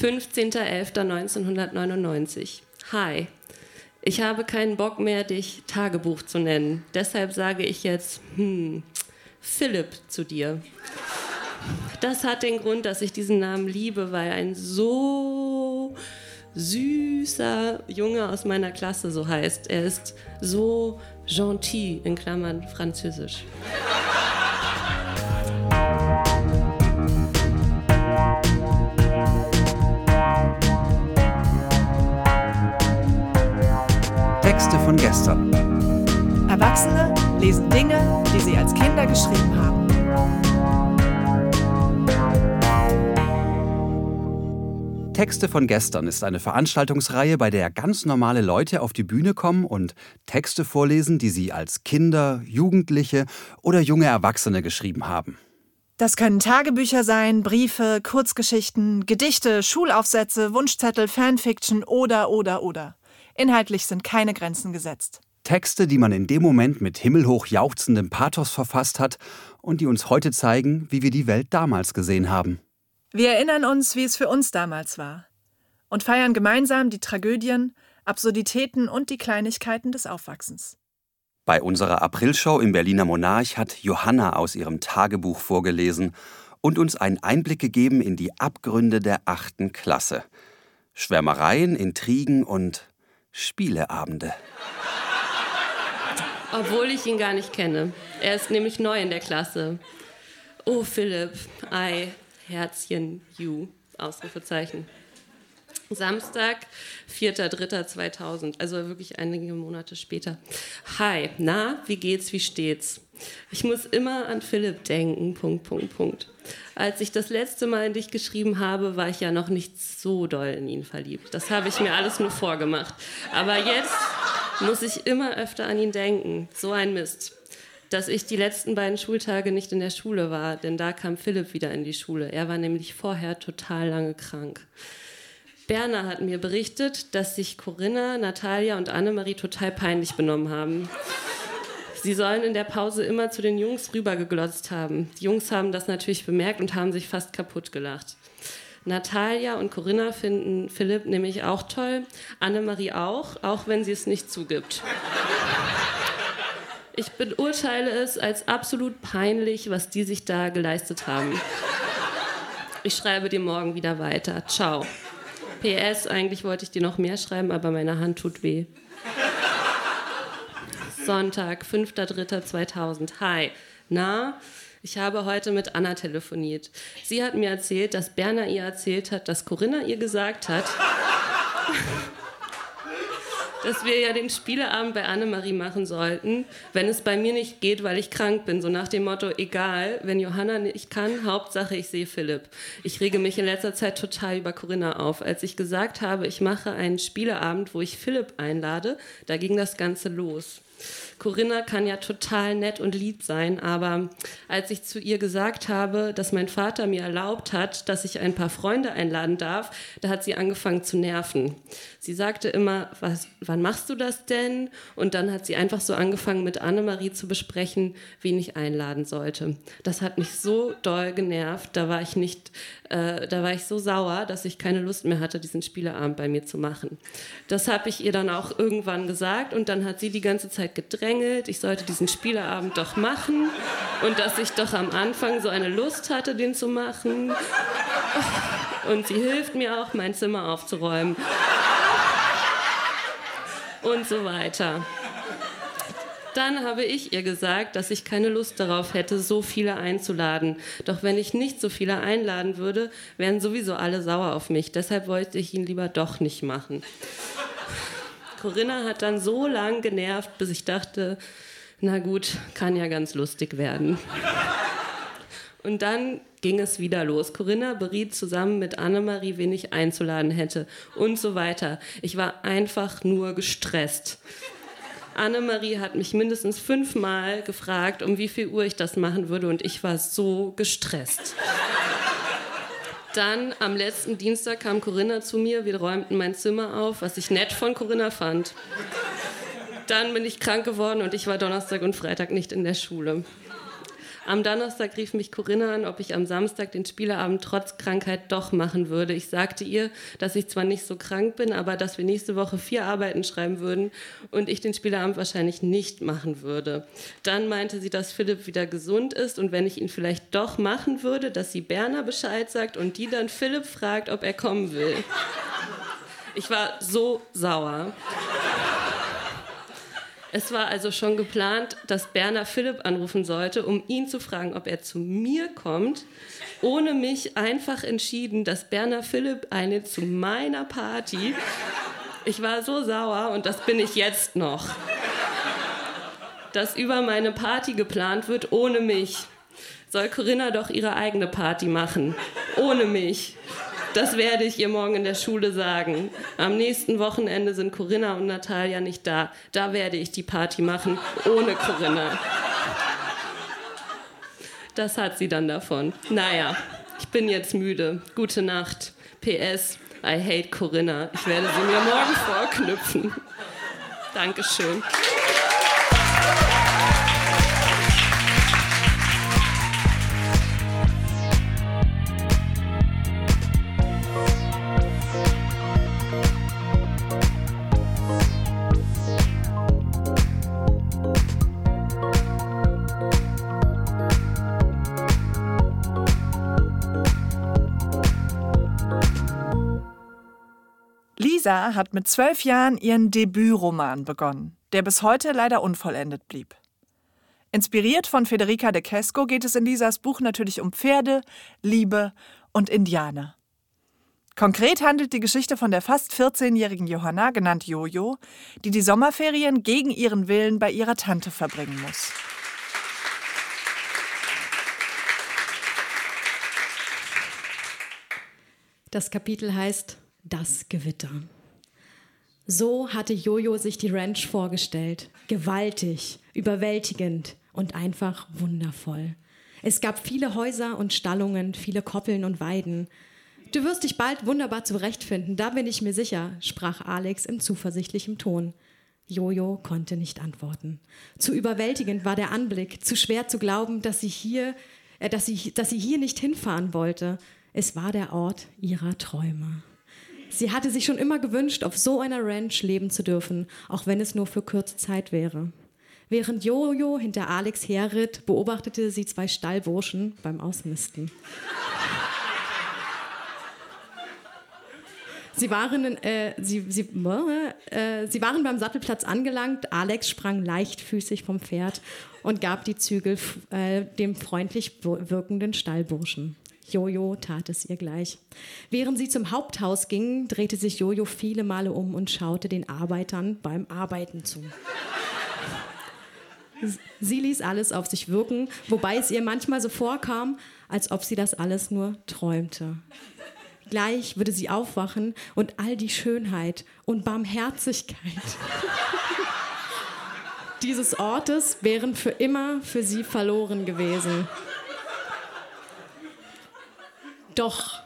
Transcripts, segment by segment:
15.11.1999. Hi. Ich habe keinen Bock mehr, dich Tagebuch zu nennen. Deshalb sage ich jetzt, hm, Philipp zu dir. Das hat den Grund, dass ich diesen Namen liebe, weil ein so süßer Junge aus meiner Klasse so heißt. Er ist so gentil, in Klammern französisch. Erwachsene lesen Dinge, die sie als Kinder geschrieben haben. Texte von gestern ist eine Veranstaltungsreihe, bei der ganz normale Leute auf die Bühne kommen und Texte vorlesen, die sie als Kinder, Jugendliche oder junge Erwachsene geschrieben haben. Das können Tagebücher sein, Briefe, Kurzgeschichten, Gedichte, Schulaufsätze, Wunschzettel, Fanfiction oder oder oder. Inhaltlich sind keine Grenzen gesetzt. Texte, die man in dem Moment mit himmelhoch jauchzendem Pathos verfasst hat und die uns heute zeigen, wie wir die Welt damals gesehen haben. Wir erinnern uns, wie es für uns damals war und feiern gemeinsam die Tragödien, Absurditäten und die Kleinigkeiten des Aufwachsens. Bei unserer Aprilshow im Berliner Monarch hat Johanna aus ihrem Tagebuch vorgelesen und uns einen Einblick gegeben in die Abgründe der achten Klasse. Schwärmereien, Intrigen und Spieleabende. Obwohl ich ihn gar nicht kenne. Er ist nämlich neu in der Klasse. Oh, Philipp, ei, Herzchen, you, Ausrufezeichen. Samstag, 4.3.2000, also wirklich einige Monate später. Hi, na, wie geht's, wie steht's? Ich muss immer an Philipp denken, Punkt, Punkt, Punkt. Als ich das letzte Mal in dich geschrieben habe, war ich ja noch nicht so doll in ihn verliebt. Das habe ich mir alles nur vorgemacht. Aber jetzt muss ich immer öfter an ihn denken. So ein Mist dass ich die letzten beiden Schultage nicht in der Schule war, denn da kam Philipp wieder in die Schule. Er war nämlich vorher total lange krank. Berner hat mir berichtet, dass sich Corinna, Natalia und Annemarie total peinlich benommen haben. Sie sollen in der Pause immer zu den Jungs rübergeglotzt haben. Die Jungs haben das natürlich bemerkt und haben sich fast kaputt gelacht. Natalia und Corinna finden Philipp nämlich auch toll, Annemarie auch, auch wenn sie es nicht zugibt. Ich beurteile es als absolut peinlich, was die sich da geleistet haben. Ich schreibe dir morgen wieder weiter. Ciao. PS, eigentlich wollte ich dir noch mehr schreiben, aber meine Hand tut weh. Sonntag, 5.3.2000. Hi. Na, ich habe heute mit Anna telefoniert. Sie hat mir erzählt, dass Berner ihr erzählt hat, dass Corinna ihr gesagt hat, dass wir ja den Spieleabend bei Annemarie machen sollten, wenn es bei mir nicht geht, weil ich krank bin. So nach dem Motto, egal, wenn Johanna nicht kann, Hauptsache ich sehe Philipp. Ich rege mich in letzter Zeit total über Corinna auf. Als ich gesagt habe, ich mache einen Spieleabend, wo ich Philipp einlade, da ging das Ganze los. Corinna kann ja total nett und lieb sein, aber als ich zu ihr gesagt habe, dass mein Vater mir erlaubt hat, dass ich ein paar Freunde einladen darf, da hat sie angefangen zu nerven. Sie sagte immer, was, wann machst du das denn? Und dann hat sie einfach so angefangen, mit Annemarie zu besprechen, wen ich einladen sollte. Das hat mich so doll genervt. Da war ich nicht, äh, da war ich so sauer, dass ich keine Lust mehr hatte, diesen Spieleabend bei mir zu machen. Das habe ich ihr dann auch irgendwann gesagt und dann hat sie die ganze Zeit gedrängelt, ich sollte diesen Spieleabend doch machen und dass ich doch am Anfang so eine Lust hatte, den zu machen. Und sie hilft mir auch, mein Zimmer aufzuräumen und so weiter. Dann habe ich ihr gesagt, dass ich keine Lust darauf hätte, so viele einzuladen. Doch wenn ich nicht so viele einladen würde, wären sowieso alle sauer auf mich. Deshalb wollte ich ihn lieber doch nicht machen. Corinna hat dann so lang genervt, bis ich dachte, na gut, kann ja ganz lustig werden. Und dann ging es wieder los. Corinna beriet zusammen mit Annemarie, wen ich einzuladen hätte und so weiter. Ich war einfach nur gestresst. Annemarie hat mich mindestens fünfmal gefragt, um wie viel Uhr ich das machen würde und ich war so gestresst. Dann am letzten Dienstag kam Corinna zu mir, wir räumten mein Zimmer auf, was ich nett von Corinna fand. Dann bin ich krank geworden und ich war Donnerstag und Freitag nicht in der Schule. Am Donnerstag rief mich Corinna an, ob ich am Samstag den Spieleabend trotz Krankheit doch machen würde. Ich sagte ihr, dass ich zwar nicht so krank bin, aber dass wir nächste Woche vier Arbeiten schreiben würden und ich den Spieleabend wahrscheinlich nicht machen würde. Dann meinte sie, dass Philipp wieder gesund ist und wenn ich ihn vielleicht doch machen würde, dass sie Berner Bescheid sagt und die dann Philipp fragt, ob er kommen will. Ich war so sauer. Es war also schon geplant, dass Berner Philipp anrufen sollte, um ihn zu fragen, ob er zu mir kommt. Ohne mich einfach entschieden, dass Berner Philipp eine zu meiner Party. Ich war so sauer und das bin ich jetzt noch. Dass über meine Party geplant wird ohne mich. Soll Corinna doch ihre eigene Party machen. Ohne mich. Das werde ich ihr morgen in der Schule sagen. Am nächsten Wochenende sind Corinna und Natalia nicht da. Da werde ich die Party machen, ohne Corinna. Das hat sie dann davon. Naja, ich bin jetzt müde. Gute Nacht. PS, I hate Corinna. Ich werde sie mir morgen vorknüpfen. Dankeschön. Lisa hat mit zwölf Jahren ihren Debütroman begonnen, der bis heute leider unvollendet blieb. Inspiriert von Federica de Cesco geht es in Lisas Buch natürlich um Pferde, Liebe und Indianer. Konkret handelt die Geschichte von der fast 14-jährigen Johanna, genannt Jojo, die die Sommerferien gegen ihren Willen bei ihrer Tante verbringen muss. Das Kapitel heißt das Gewitter. So hatte Jojo sich die Ranch vorgestellt. Gewaltig, überwältigend und einfach wundervoll. Es gab viele Häuser und Stallungen, viele Koppeln und Weiden. Du wirst dich bald wunderbar zurechtfinden, da bin ich mir sicher, sprach Alex in zuversichtlichem Ton. Jojo konnte nicht antworten. Zu überwältigend war der Anblick, zu schwer zu glauben, dass sie hier, äh, dass sie, dass sie hier nicht hinfahren wollte. Es war der Ort ihrer Träume. Sie hatte sich schon immer gewünscht, auf so einer Ranch leben zu dürfen, auch wenn es nur für kurze Zeit wäre. Während Jojo hinter Alex herritt, beobachtete sie zwei Stallburschen beim Ausmisten. Sie waren, äh, sie, sie, äh, sie waren beim Sattelplatz angelangt. Alex sprang leichtfüßig vom Pferd und gab die Zügel äh, dem freundlich wirkenden Stallburschen. Jojo tat es ihr gleich. Während sie zum Haupthaus ging, drehte sich Jojo viele Male um und schaute den Arbeitern beim Arbeiten zu. Sie ließ alles auf sich wirken, wobei es ihr manchmal so vorkam, als ob sie das alles nur träumte. Gleich würde sie aufwachen und all die Schönheit und Barmherzigkeit dieses Ortes wären für immer für sie verloren gewesen. Doch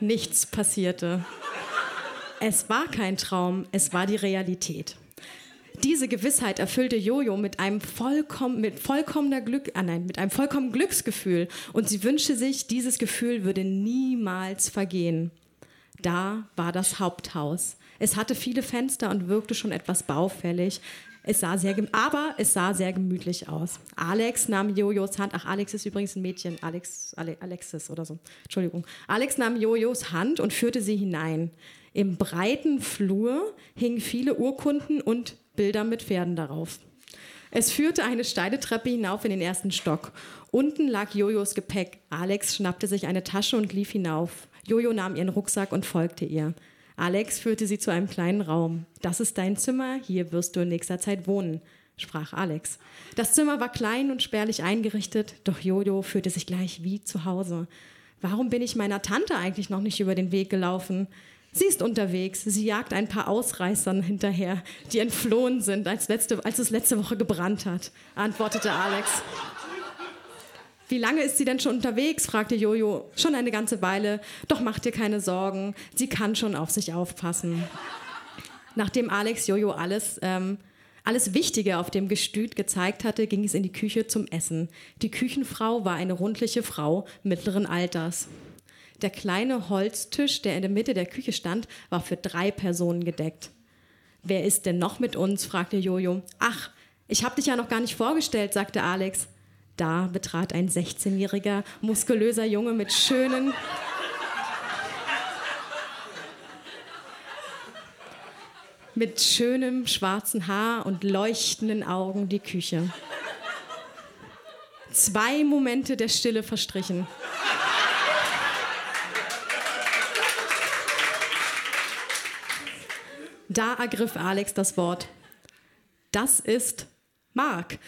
nichts passierte. Es war kein Traum, es war die Realität. Diese Gewissheit erfüllte Jojo mit einem vollkommen, mit vollkommener Glück, ah nein, mit einem vollkommenen Glücksgefühl und sie wünschte sich, dieses Gefühl würde niemals vergehen. Da war das Haupthaus. Es hatte viele Fenster und wirkte schon etwas baufällig. Es sah sehr, aber es sah sehr gemütlich aus. Alex nahm Jojos Hand. Ach, Alex ist übrigens ein Mädchen. Alex, Ale, Alexis oder so. Entschuldigung. Alex nahm Jojos Hand und führte sie hinein. Im breiten Flur hingen viele Urkunden und Bilder mit Pferden darauf. Es führte eine steile Treppe hinauf in den ersten Stock. Unten lag Jojos Gepäck. Alex schnappte sich eine Tasche und lief hinauf. Jojo nahm ihren Rucksack und folgte ihr. Alex führte sie zu einem kleinen Raum. Das ist dein Zimmer, hier wirst du in nächster Zeit wohnen, sprach Alex. Das Zimmer war klein und spärlich eingerichtet, doch Jojo fühlte sich gleich wie zu Hause. Warum bin ich meiner Tante eigentlich noch nicht über den Weg gelaufen? Sie ist unterwegs. Sie jagt ein paar Ausreißern hinterher, die entflohen sind, als, letzte, als es letzte Woche gebrannt hat, antwortete Alex. Wie lange ist sie denn schon unterwegs? fragte Jojo. Schon eine ganze Weile. Doch mach dir keine Sorgen. Sie kann schon auf sich aufpassen. Nachdem Alex Jojo alles, ähm, alles Wichtige auf dem Gestüt gezeigt hatte, ging es in die Küche zum Essen. Die Küchenfrau war eine rundliche Frau mittleren Alters. Der kleine Holztisch, der in der Mitte der Küche stand, war für drei Personen gedeckt. Wer ist denn noch mit uns? fragte Jojo. Ach, ich habe dich ja noch gar nicht vorgestellt, sagte Alex. Da betrat ein 16-jähriger, muskulöser Junge mit schönen, mit schönem schwarzen Haar und leuchtenden Augen die Küche. Zwei Momente der Stille verstrichen. Da ergriff Alex das Wort. Das ist Mark.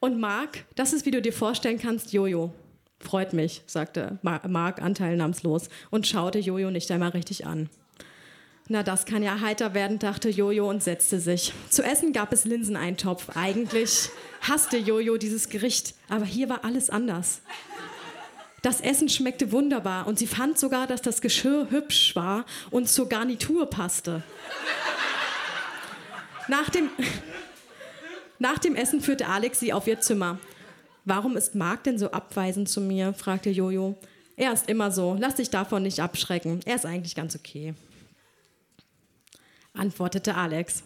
Und Mark, das ist, wie du dir vorstellen kannst, Jojo. Freut mich, sagte Mark anteilnahmslos und schaute Jojo nicht einmal richtig an. Na, das kann ja heiter werden, dachte Jojo und setzte sich. Zu essen gab es Linseneintopf. Eigentlich hasste Jojo dieses Gericht, aber hier war alles anders. Das Essen schmeckte wunderbar und sie fand sogar, dass das Geschirr hübsch war und zur Garnitur passte. Nach dem, nach dem Essen führte Alex sie auf ihr Zimmer. Warum ist Marc denn so abweisend zu mir? fragte Jojo. Er ist immer so. Lass dich davon nicht abschrecken. Er ist eigentlich ganz okay antwortete Alex.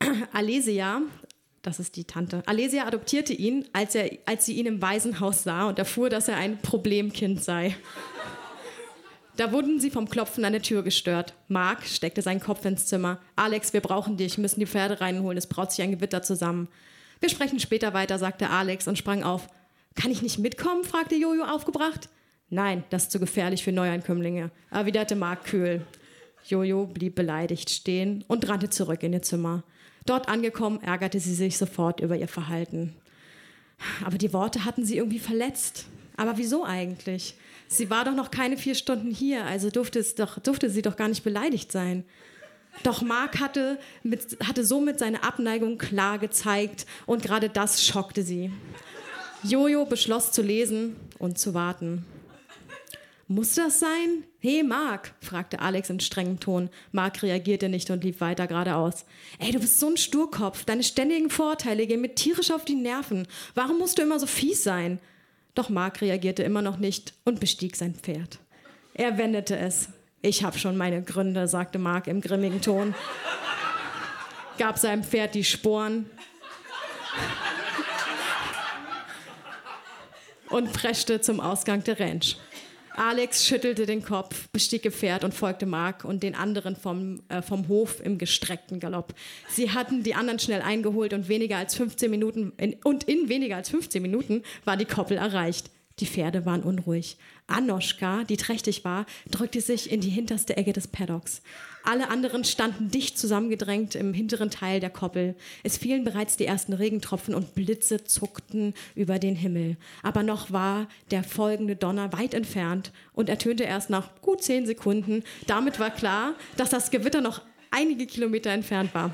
Alesia, das ist die Tante, Alesia adoptierte ihn, als, er, als sie ihn im Waisenhaus sah und erfuhr, dass er ein Problemkind sei. Da wurden sie vom Klopfen an der Tür gestört. Mark steckte seinen Kopf ins Zimmer. Alex, wir brauchen dich, müssen die Pferde reinholen, es braut sich ein Gewitter zusammen. Wir sprechen später weiter, sagte Alex und sprang auf. Kann ich nicht mitkommen? fragte Jojo aufgebracht. Nein, das ist zu gefährlich für Neuankömmlinge, erwiderte Mark kühl. Jojo blieb beleidigt stehen und rannte zurück in ihr Zimmer. Dort angekommen, ärgerte sie sich sofort über ihr Verhalten. Aber die Worte hatten sie irgendwie verletzt. Aber wieso eigentlich? Sie war doch noch keine vier Stunden hier, also durfte, es doch, durfte sie doch gar nicht beleidigt sein. Doch Mark hatte, mit, hatte somit seine Abneigung klar gezeigt und gerade das schockte sie. Jojo beschloss zu lesen und zu warten. Muss das sein? Hey, Marc, fragte Alex in strengem Ton. Marc reagierte nicht und lief weiter geradeaus. Ey, du bist so ein Sturkopf. Deine ständigen Vorteile gehen mir tierisch auf die Nerven. Warum musst du immer so fies sein? Doch Marc reagierte immer noch nicht und bestieg sein Pferd. Er wendete es. Ich habe schon meine Gründe, sagte Marc im grimmigen Ton. Gab seinem Pferd die Sporen und preschte zum Ausgang der Ranch. Alex schüttelte den Kopf, bestieg ihr Pferd und folgte Mark und den anderen vom, äh, vom Hof im gestreckten Galopp. Sie hatten die anderen schnell eingeholt und weniger als 15 Minuten in, und in weniger als 15 Minuten war die Koppel erreicht. Die Pferde waren unruhig. Anoschka, die trächtig war, drückte sich in die hinterste Ecke des Paddocks. Alle anderen standen dicht zusammengedrängt im hinteren Teil der Koppel. Es fielen bereits die ersten Regentropfen und Blitze zuckten über den Himmel. Aber noch war der folgende Donner weit entfernt und ertönte erst nach gut zehn Sekunden. Damit war klar, dass das Gewitter noch einige Kilometer entfernt war.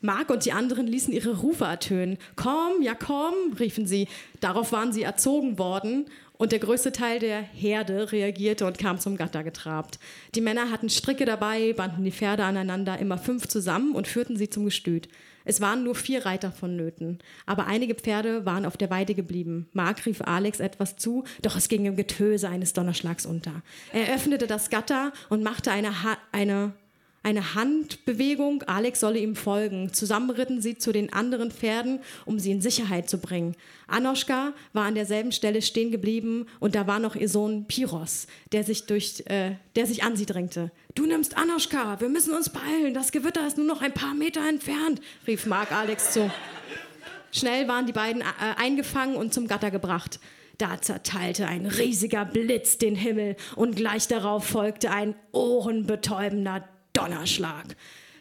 Mark und die anderen ließen ihre Rufe ertönen. Komm, ja komm, riefen sie. Darauf waren sie erzogen worden und der größte Teil der Herde reagierte und kam zum Gatter getrabt. Die Männer hatten Stricke dabei, banden die Pferde aneinander, immer fünf zusammen und führten sie zum Gestüt. Es waren nur vier Reiter vonnöten, aber einige Pferde waren auf der Weide geblieben. Mark rief Alex etwas zu, doch es ging im Getöse eines Donnerschlags unter. Er öffnete das Gatter und machte eine, ha eine eine Handbewegung, Alex solle ihm folgen. Zusammen ritten sie zu den anderen Pferden, um sie in Sicherheit zu bringen. Anoschka war an derselben Stelle stehen geblieben und da war noch ihr Sohn Piros, der sich, durch, äh, der sich an sie drängte. Du nimmst Anoschka, wir müssen uns beeilen, das Gewitter ist nur noch ein paar Meter entfernt, rief Mark Alex zu. Schnell waren die beiden äh, eingefangen und zum Gatter gebracht. Da zerteilte ein riesiger Blitz den Himmel und gleich darauf folgte ein ohrenbetäubender Donnerschlag.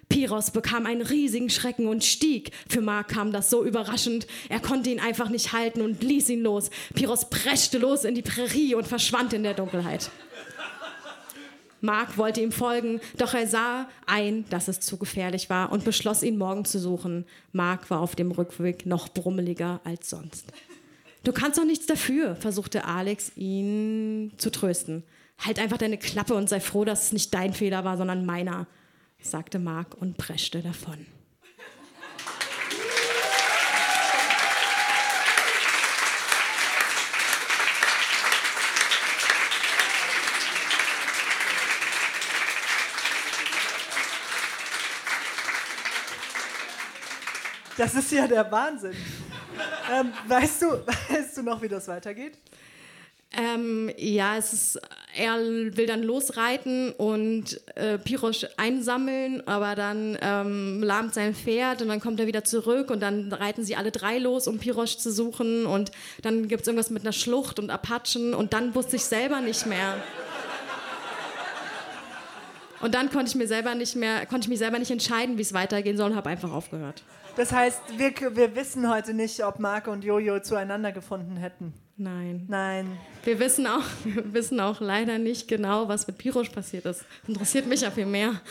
Piros bekam einen riesigen Schrecken und stieg. Für Mark kam das so überraschend. Er konnte ihn einfach nicht halten und ließ ihn los. Piros preschte los in die Prärie und verschwand in der Dunkelheit. Mark wollte ihm folgen, doch er sah ein, dass es zu gefährlich war und beschloss, ihn morgen zu suchen. Mark war auf dem Rückweg noch brummeliger als sonst. Du kannst doch nichts dafür, versuchte Alex ihn zu trösten. Halt einfach deine Klappe und sei froh, dass es nicht dein Fehler war, sondern meiner, sagte Mark und preschte davon. Das ist ja der Wahnsinn. Ähm, weißt, du, weißt du noch, wie das weitergeht? Ähm, ja, es ist, er will dann losreiten und äh, Pirosch einsammeln, aber dann ähm, lahmt sein Pferd und dann kommt er wieder zurück und dann reiten sie alle drei los, um Pirosch zu suchen und dann gibt es irgendwas mit einer Schlucht und Apachen und dann wusste ich selber nicht mehr. Und dann konnte ich mir selber nicht mehr, konnte ich mich selber nicht entscheiden, wie es weitergehen soll und habe einfach aufgehört. Das heißt, wir, wir wissen heute nicht, ob Marco und Jojo zueinander gefunden hätten. Nein. Nein. Wir wissen auch, wir wissen auch leider nicht genau, was mit Pirosch passiert ist. Interessiert mich ja viel mehr.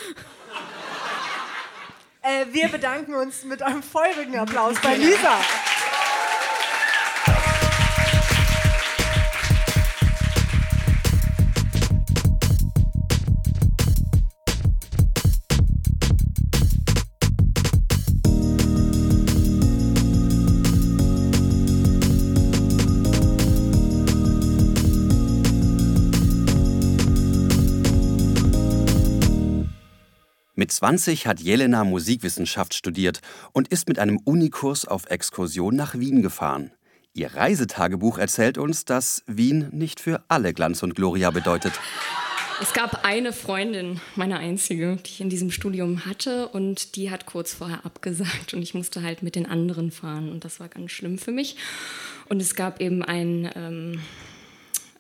Äh, wir bedanken uns mit einem feurigen Applaus bei Lisa. 20 hat Jelena Musikwissenschaft studiert und ist mit einem Unikurs auf Exkursion nach Wien gefahren. Ihr Reisetagebuch erzählt uns, dass Wien nicht für alle Glanz und Gloria bedeutet. Es gab eine Freundin, meine einzige, die ich in diesem Studium hatte und die hat kurz vorher abgesagt und ich musste halt mit den anderen fahren und das war ganz schlimm für mich. Und es gab eben einen, ähm,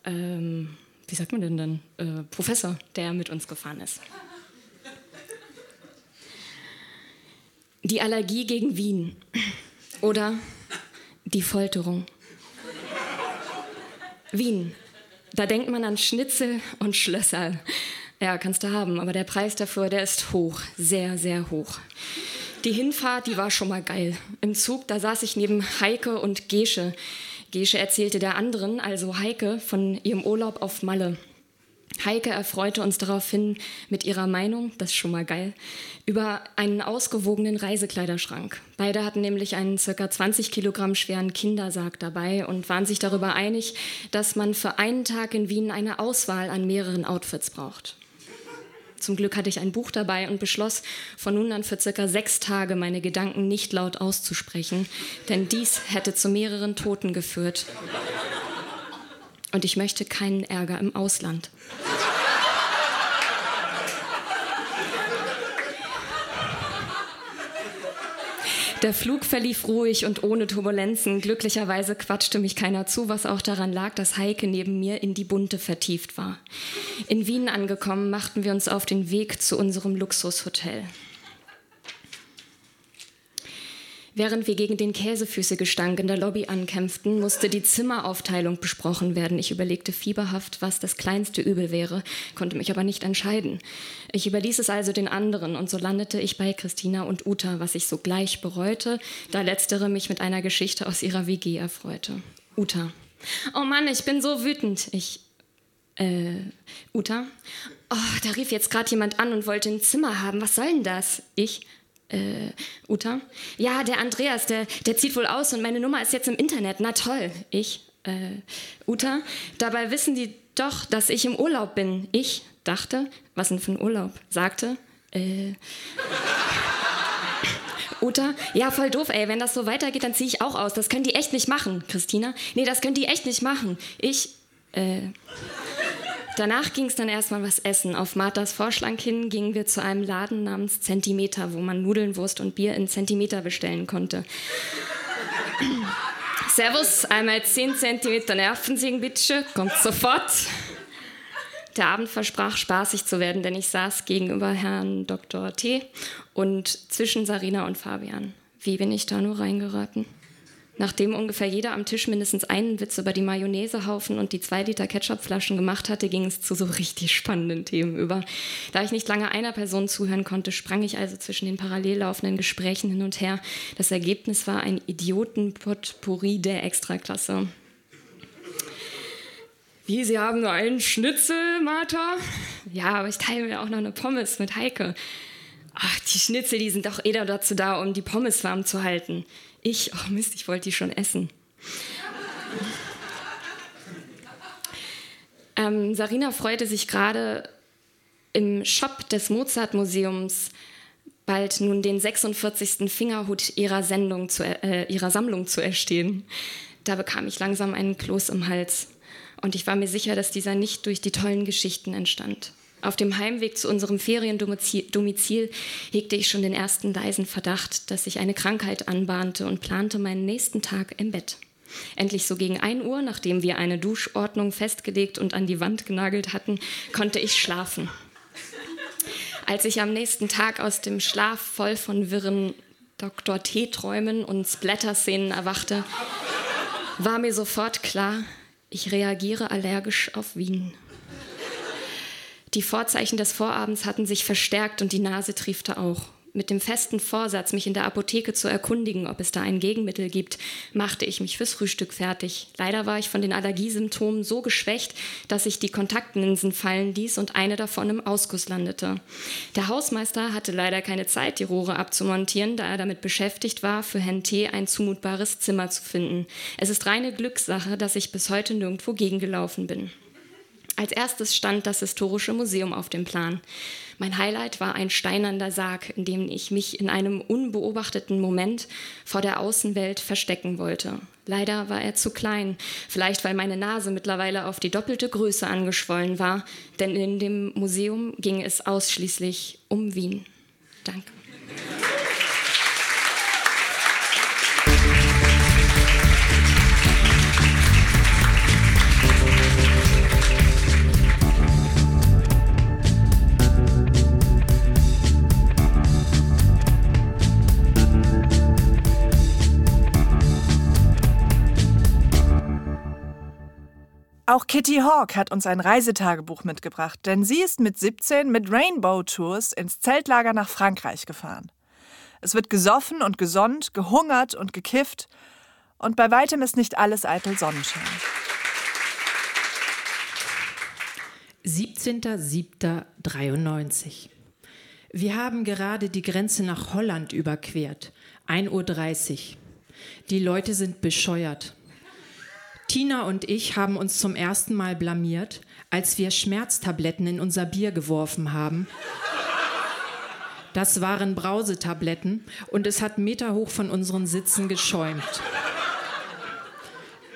ähm, wie sagt man denn dann, äh, Professor, der mit uns gefahren ist. Die Allergie gegen Wien oder die Folterung. Wien, da denkt man an Schnitzel und Schlösser. Ja, kannst du haben, aber der Preis dafür, der ist hoch, sehr, sehr hoch. Die Hinfahrt, die war schon mal geil. Im Zug, da saß ich neben Heike und Gesche. Gesche erzählte der anderen, also Heike, von ihrem Urlaub auf Malle. Heike erfreute uns daraufhin mit ihrer Meinung, das ist schon mal geil, über einen ausgewogenen Reisekleiderschrank. Beide hatten nämlich einen ca. 20 Kilogramm schweren Kindersarg dabei und waren sich darüber einig, dass man für einen Tag in Wien eine Auswahl an mehreren Outfits braucht. Zum Glück hatte ich ein Buch dabei und beschloss, von nun an für circa sechs Tage meine Gedanken nicht laut auszusprechen, denn dies hätte zu mehreren Toten geführt. Und ich möchte keinen Ärger im Ausland. Der Flug verlief ruhig und ohne Turbulenzen. Glücklicherweise quatschte mich keiner zu, was auch daran lag, dass Heike neben mir in die Bunte vertieft war. In Wien angekommen, machten wir uns auf den Weg zu unserem Luxushotel. Während wir gegen den Käsefüßegestank in der Lobby ankämpften, musste die Zimmeraufteilung besprochen werden. Ich überlegte fieberhaft, was das kleinste Übel wäre, konnte mich aber nicht entscheiden. Ich überließ es also den anderen und so landete ich bei Christina und Uta, was ich sogleich bereute, da letztere mich mit einer Geschichte aus ihrer WG erfreute. Uta. Oh Mann, ich bin so wütend. Ich. Äh, Uta? Oh, da rief jetzt gerade jemand an und wollte ein Zimmer haben. Was soll denn das? Ich äh, Uta? Ja, der Andreas, der, der zieht wohl aus und meine Nummer ist jetzt im Internet. Na toll. Ich? Äh, Uta? Dabei wissen die doch, dass ich im Urlaub bin. Ich dachte, was denn für ein Urlaub? Sagte, äh. Uta, ja, voll doof, ey. Wenn das so weitergeht, dann ziehe ich auch aus. Das können die echt nicht machen. Christina, nee, das können die echt nicht machen. Ich, äh. Danach ging es dann erstmal was essen. Auf Marthas Vorschlag hin gingen wir zu einem Laden namens Zentimeter, wo man Nudeln, Wurst und Bier in Zentimeter bestellen konnte. Servus, einmal 10 Zentimeter Nervensägen, bitte. Kommt sofort. Der Abend versprach spaßig zu werden, denn ich saß gegenüber Herrn Dr. T. und zwischen Sarina und Fabian. Wie bin ich da nur reingeraten? Nachdem ungefähr jeder am Tisch mindestens einen Witz über die Mayonnaisehaufen und die zwei Liter Ketchupflaschen gemacht hatte, ging es zu so richtig spannenden Themen über. Da ich nicht lange einer Person zuhören konnte, sprang ich also zwischen den parallel laufenden Gesprächen hin und her. Das Ergebnis war ein Idiotenpotpourri der Extraklasse. Wie, Sie haben nur einen Schnitzel, Martha? Ja, aber ich teile mir auch noch eine Pommes mit Heike. Ach, die Schnitzel, die sind doch eher dazu da, um die Pommes warm zu halten. Ich, oh Mist, ich wollte die schon essen. Ähm, Sarina freute sich gerade im Shop des Mozart-Museums bald nun den 46. Fingerhut ihrer, Sendung zu, äh, ihrer Sammlung zu erstehen. Da bekam ich langsam einen Kloß im Hals. Und ich war mir sicher, dass dieser nicht durch die tollen Geschichten entstand. Auf dem Heimweg zu unserem Feriendomizil hegte ich schon den ersten leisen Verdacht, dass sich eine Krankheit anbahnte und plante meinen nächsten Tag im Bett. Endlich so gegen 1 Uhr, nachdem wir eine Duschordnung festgelegt und an die Wand genagelt hatten, konnte ich schlafen. Als ich am nächsten Tag aus dem Schlaf voll von wirren Dr. T-Träumen und Splatter-Szenen erwachte, war mir sofort klar, ich reagiere allergisch auf Wien. Die Vorzeichen des Vorabends hatten sich verstärkt und die Nase triefte auch. Mit dem festen Vorsatz, mich in der Apotheke zu erkundigen, ob es da ein Gegenmittel gibt, machte ich mich fürs Frühstück fertig. Leider war ich von den Allergiesymptomen so geschwächt, dass ich die Kontaktlinsen fallen ließ und eine davon im Ausguss landete. Der Hausmeister hatte leider keine Zeit, die Rohre abzumontieren, da er damit beschäftigt war, für Herrn T. ein zumutbares Zimmer zu finden. Es ist reine Glückssache, dass ich bis heute nirgendwo gegengelaufen bin. Als erstes stand das Historische Museum auf dem Plan. Mein Highlight war ein steinerner Sarg, in dem ich mich in einem unbeobachteten Moment vor der Außenwelt verstecken wollte. Leider war er zu klein, vielleicht weil meine Nase mittlerweile auf die doppelte Größe angeschwollen war, denn in dem Museum ging es ausschließlich um Wien. Danke. Auch Kitty Hawk hat uns ein Reisetagebuch mitgebracht, denn sie ist mit 17 mit Rainbow Tours ins Zeltlager nach Frankreich gefahren. Es wird gesoffen und gesonnt, gehungert und gekifft und bei weitem ist nicht alles eitel Sonnenschein. 17.07.93. Wir haben gerade die Grenze nach Holland überquert. 1.30 Uhr. Die Leute sind bescheuert. Tina und ich haben uns zum ersten Mal blamiert, als wir Schmerztabletten in unser Bier geworfen haben. Das waren Brausetabletten und es hat meterhoch von unseren Sitzen geschäumt.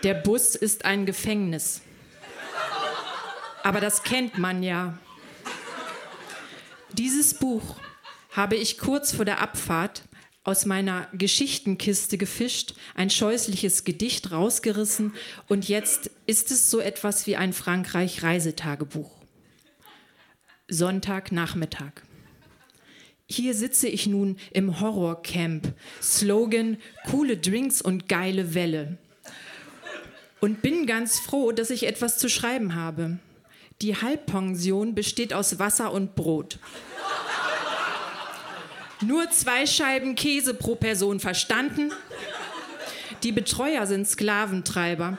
Der Bus ist ein Gefängnis. Aber das kennt man ja. Dieses Buch habe ich kurz vor der Abfahrt aus meiner Geschichtenkiste gefischt, ein scheußliches Gedicht rausgerissen und jetzt ist es so etwas wie ein Frankreich-Reisetagebuch. Sonntagnachmittag. Hier sitze ich nun im Horrorcamp. Slogan: coole Drinks und geile Welle. Und bin ganz froh, dass ich etwas zu schreiben habe. Die Halbpension besteht aus Wasser und Brot. Nur zwei Scheiben Käse pro Person verstanden. Die Betreuer sind Sklaventreiber.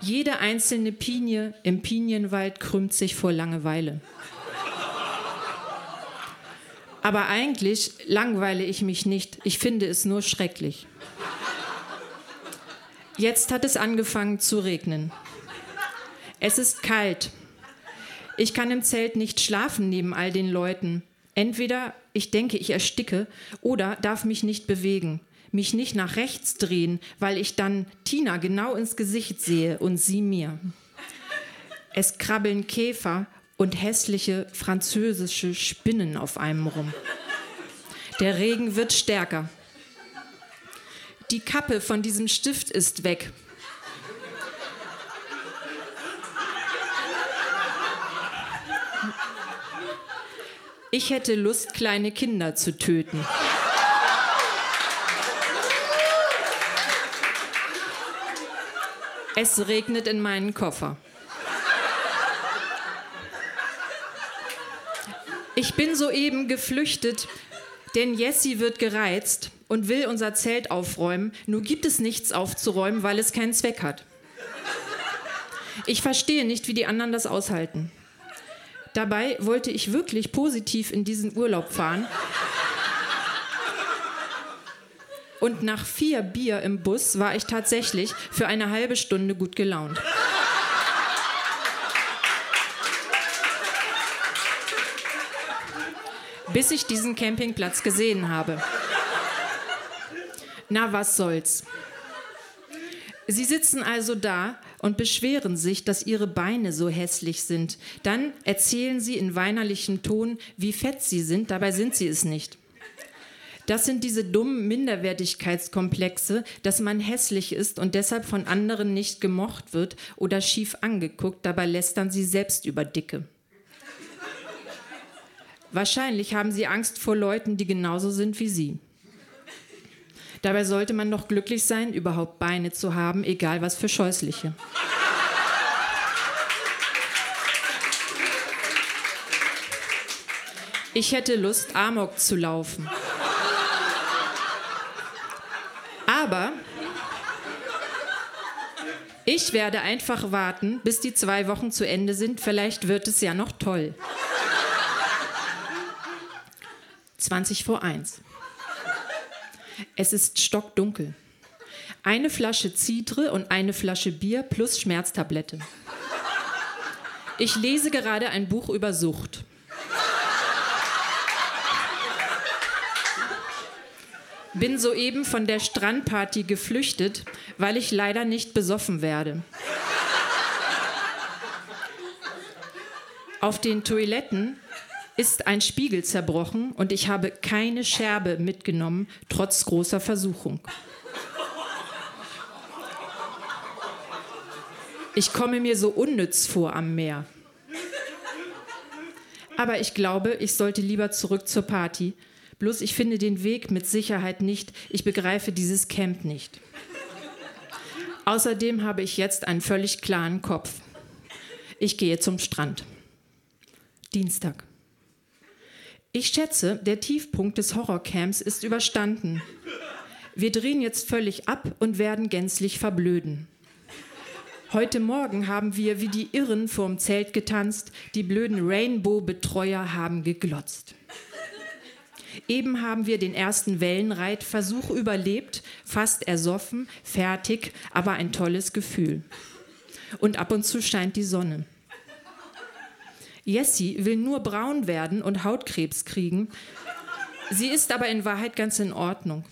Jede einzelne Pinie im Pinienwald krümmt sich vor Langeweile. Aber eigentlich langweile ich mich nicht. Ich finde es nur schrecklich. Jetzt hat es angefangen zu regnen. Es ist kalt. Ich kann im Zelt nicht schlafen neben all den Leuten. Entweder ich denke, ich ersticke oder darf mich nicht bewegen, mich nicht nach rechts drehen, weil ich dann Tina genau ins Gesicht sehe und sie mir. Es krabbeln Käfer und hässliche französische Spinnen auf einem rum. Der Regen wird stärker. Die Kappe von diesem Stift ist weg. Ich hätte Lust, kleine Kinder zu töten. Es regnet in meinen Koffer. Ich bin soeben geflüchtet, denn Jessie wird gereizt und will unser Zelt aufräumen. Nur gibt es nichts aufzuräumen, weil es keinen Zweck hat. Ich verstehe nicht, wie die anderen das aushalten. Dabei wollte ich wirklich positiv in diesen Urlaub fahren. Und nach vier Bier im Bus war ich tatsächlich für eine halbe Stunde gut gelaunt. Bis ich diesen Campingplatz gesehen habe. Na, was soll's. Sie sitzen also da und beschweren sich, dass ihre Beine so hässlich sind. Dann erzählen sie in weinerlichem Ton, wie fett sie sind, dabei sind sie es nicht. Das sind diese dummen Minderwertigkeitskomplexe, dass man hässlich ist und deshalb von anderen nicht gemocht wird oder schief angeguckt, dabei lästern sie selbst über Dicke. Wahrscheinlich haben sie Angst vor Leuten, die genauso sind wie sie. Dabei sollte man doch glücklich sein, überhaupt Beine zu haben, egal was für scheußliche. Ich hätte Lust, Amok zu laufen. Aber ich werde einfach warten, bis die zwei Wochen zu Ende sind. Vielleicht wird es ja noch toll. 20 vor 1. Es ist stockdunkel. Eine Flasche Zitre und eine Flasche Bier plus Schmerztablette. Ich lese gerade ein Buch über Sucht. Bin soeben von der Strandparty geflüchtet, weil ich leider nicht besoffen werde. Auf den Toiletten ist ein Spiegel zerbrochen und ich habe keine Scherbe mitgenommen, trotz großer Versuchung. Ich komme mir so unnütz vor am Meer. Aber ich glaube, ich sollte lieber zurück zur Party, Bloß ich finde den Weg mit Sicherheit nicht. Ich begreife dieses Camp nicht. Außerdem habe ich jetzt einen völlig klaren Kopf. Ich gehe zum Strand. Dienstag. Ich schätze, der Tiefpunkt des Horrorcamps ist überstanden. Wir drehen jetzt völlig ab und werden gänzlich verblöden. Heute Morgen haben wir wie die Irren vorm Zelt getanzt, die blöden Rainbow-Betreuer haben geglotzt. Eben haben wir den ersten Wellenreitversuch überlebt, fast ersoffen, fertig, aber ein tolles Gefühl. Und ab und zu scheint die Sonne. Jessie will nur braun werden und Hautkrebs kriegen. Sie ist aber in Wahrheit ganz in Ordnung.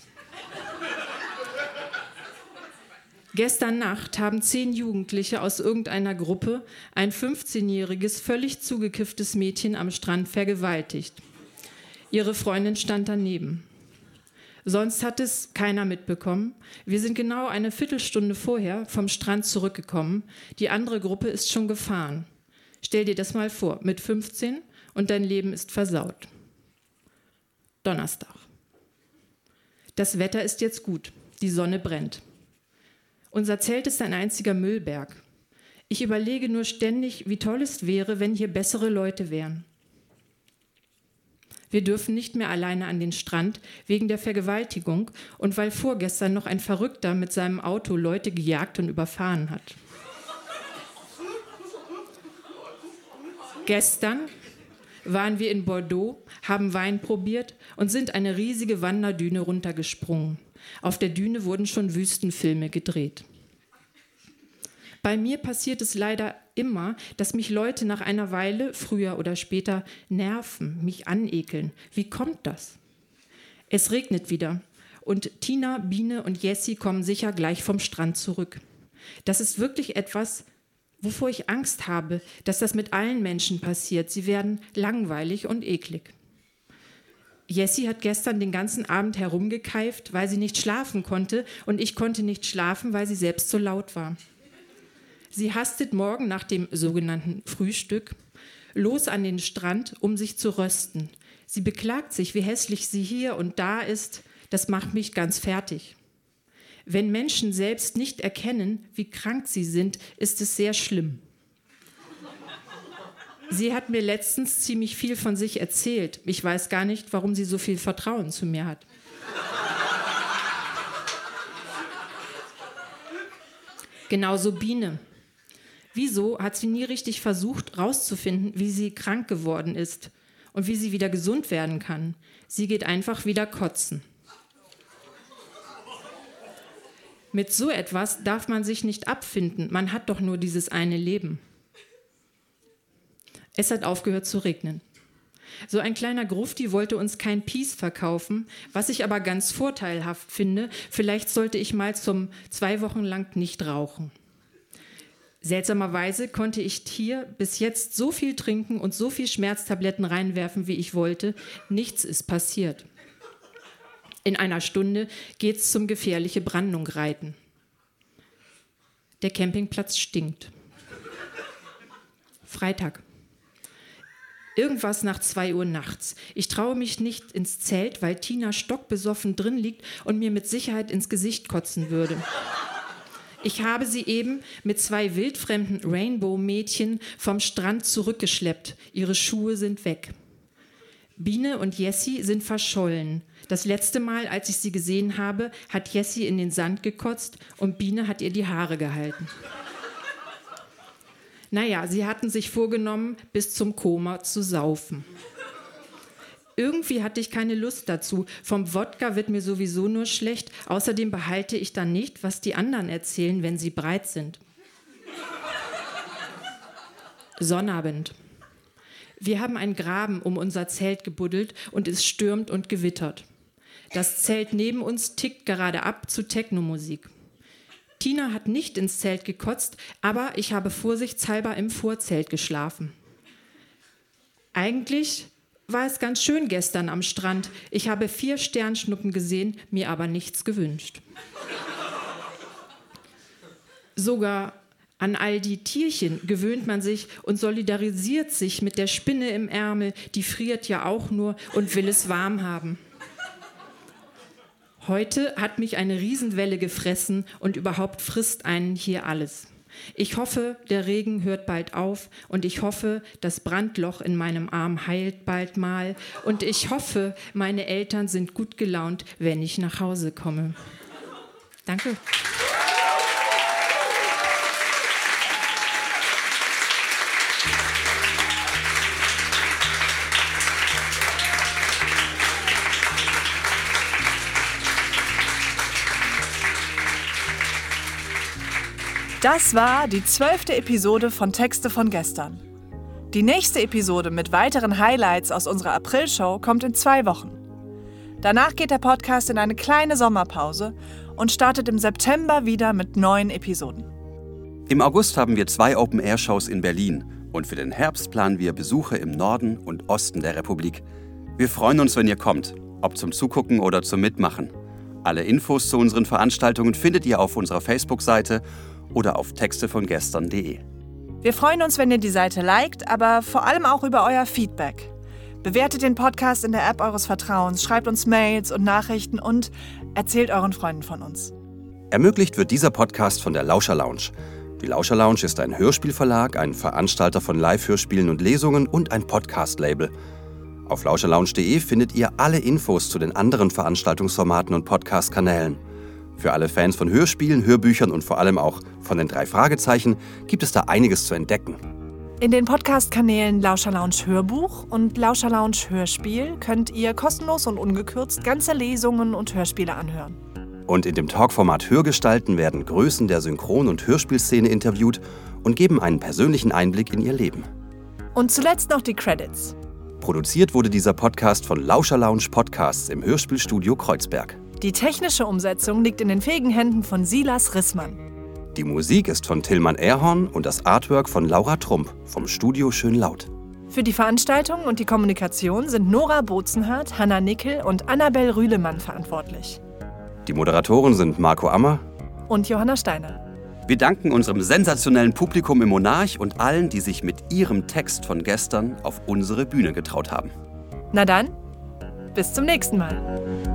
Gestern Nacht haben zehn Jugendliche aus irgendeiner Gruppe ein 15-jähriges, völlig zugekifftes Mädchen am Strand vergewaltigt. Ihre Freundin stand daneben. Sonst hat es keiner mitbekommen. Wir sind genau eine Viertelstunde vorher vom Strand zurückgekommen. Die andere Gruppe ist schon gefahren. Stell dir das mal vor, mit 15 und dein Leben ist versaut. Donnerstag. Das Wetter ist jetzt gut. Die Sonne brennt. Unser Zelt ist ein einziger Müllberg. Ich überlege nur ständig, wie toll es wäre, wenn hier bessere Leute wären. Wir dürfen nicht mehr alleine an den Strand wegen der Vergewaltigung und weil vorgestern noch ein Verrückter mit seinem Auto Leute gejagt und überfahren hat. Gestern waren wir in Bordeaux, haben Wein probiert und sind eine riesige Wanderdüne runtergesprungen. Auf der Düne wurden schon Wüstenfilme gedreht. Bei mir passiert es leider immer, dass mich Leute nach einer Weile, früher oder später, nerven, mich anekeln. Wie kommt das? Es regnet wieder und Tina, Biene und Jessie kommen sicher gleich vom Strand zurück. Das ist wirklich etwas, wovor ich Angst habe, dass das mit allen Menschen passiert. Sie werden langweilig und eklig. Jessie hat gestern den ganzen Abend herumgekeift, weil sie nicht schlafen konnte und ich konnte nicht schlafen, weil sie selbst so laut war. Sie hastet morgen nach dem sogenannten Frühstück los an den Strand, um sich zu rösten. Sie beklagt sich, wie hässlich sie hier und da ist. Das macht mich ganz fertig. Wenn Menschen selbst nicht erkennen, wie krank sie sind, ist es sehr schlimm. Sie hat mir letztens ziemlich viel von sich erzählt. Ich weiß gar nicht, warum sie so viel Vertrauen zu mir hat. Genauso Biene. Wieso hat sie nie richtig versucht, rauszufinden, wie sie krank geworden ist und wie sie wieder gesund werden kann? Sie geht einfach wieder kotzen. Mit so etwas darf man sich nicht abfinden. Man hat doch nur dieses eine Leben. Es hat aufgehört zu regnen. So ein kleiner Grufti wollte uns kein Peace verkaufen, was ich aber ganz vorteilhaft finde. Vielleicht sollte ich mal zum zwei Wochen lang nicht rauchen. Seltsamerweise konnte ich hier bis jetzt so viel trinken und so viel Schmerztabletten reinwerfen, wie ich wollte. Nichts ist passiert. In einer Stunde geht's zum gefährliche Brandung reiten. Der Campingplatz stinkt. Freitag. Irgendwas nach zwei Uhr nachts. Ich traue mich nicht ins Zelt, weil Tina stockbesoffen drin liegt und mir mit Sicherheit ins Gesicht kotzen würde. Ich habe sie eben mit zwei wildfremden Rainbow-Mädchen vom Strand zurückgeschleppt. Ihre Schuhe sind weg. Biene und Jessie sind verschollen. Das letzte Mal, als ich sie gesehen habe, hat Jessie in den Sand gekotzt und Biene hat ihr die Haare gehalten. Naja, sie hatten sich vorgenommen, bis zum Koma zu saufen. Irgendwie hatte ich keine Lust dazu. Vom Wodka wird mir sowieso nur schlecht. Außerdem behalte ich dann nicht, was die anderen erzählen, wenn sie breit sind. Sonnabend. Wir haben einen Graben um unser Zelt gebuddelt und es stürmt und gewittert. Das Zelt neben uns tickt gerade ab zu Technomusik. Tina hat nicht ins Zelt gekotzt, aber ich habe vorsichtshalber im Vorzelt geschlafen. Eigentlich war es ganz schön gestern am Strand. Ich habe vier Sternschnuppen gesehen, mir aber nichts gewünscht. Sogar an all die Tierchen gewöhnt man sich und solidarisiert sich mit der Spinne im Ärmel, die friert ja auch nur und will es warm haben. Heute hat mich eine Riesenwelle gefressen und überhaupt frisst einen hier alles. Ich hoffe, der Regen hört bald auf und ich hoffe, das Brandloch in meinem Arm heilt bald mal und ich hoffe, meine Eltern sind gut gelaunt, wenn ich nach Hause komme. Danke. Das war die zwölfte Episode von Texte von gestern. Die nächste Episode mit weiteren Highlights aus unserer April-Show kommt in zwei Wochen. Danach geht der Podcast in eine kleine Sommerpause und startet im September wieder mit neuen Episoden. Im August haben wir zwei Open-Air-Shows in Berlin und für den Herbst planen wir Besuche im Norden und Osten der Republik. Wir freuen uns, wenn ihr kommt, ob zum Zugucken oder zum Mitmachen. Alle Infos zu unseren Veranstaltungen findet ihr auf unserer Facebook-Seite oder auf textevongestern.de. Wir freuen uns, wenn ihr die Seite liked, aber vor allem auch über euer Feedback. Bewertet den Podcast in der App eures Vertrauens, schreibt uns Mails und Nachrichten und erzählt euren Freunden von uns. Ermöglicht wird dieser Podcast von der Lauscher Lounge. Die Lauscher Lounge ist ein Hörspielverlag, ein Veranstalter von Live-Hörspielen und Lesungen und ein Podcast-Label. Auf lauscherlounge.de findet ihr alle Infos zu den anderen Veranstaltungsformaten und Podcast-Kanälen. Für alle Fans von Hörspielen, Hörbüchern und vor allem auch von den drei Fragezeichen gibt es da einiges zu entdecken. In den Podcast-Kanälen Lauscher Lounge Hörbuch und Lauscher Lounge Hörspiel könnt ihr kostenlos und ungekürzt ganze Lesungen und Hörspiele anhören. Und in dem Talkformat Hörgestalten werden Größen der Synchron- und Hörspielszene interviewt und geben einen persönlichen Einblick in ihr Leben. Und zuletzt noch die Credits. Produziert wurde dieser Podcast von Lauscher Lounge Podcasts im Hörspielstudio Kreuzberg. Die technische Umsetzung liegt in den fähigen Händen von Silas Rissmann. Die Musik ist von Tillmann Erhorn und das Artwork von Laura Trump vom Studio Schön Laut. Für die Veranstaltung und die Kommunikation sind Nora Bozenhardt, Hanna Nickel und Annabel Rühlemann verantwortlich. Die Moderatoren sind Marco Ammer und Johanna Steiner. Wir danken unserem sensationellen Publikum im Monarch und allen, die sich mit ihrem Text von gestern auf unsere Bühne getraut haben. Na dann, bis zum nächsten Mal.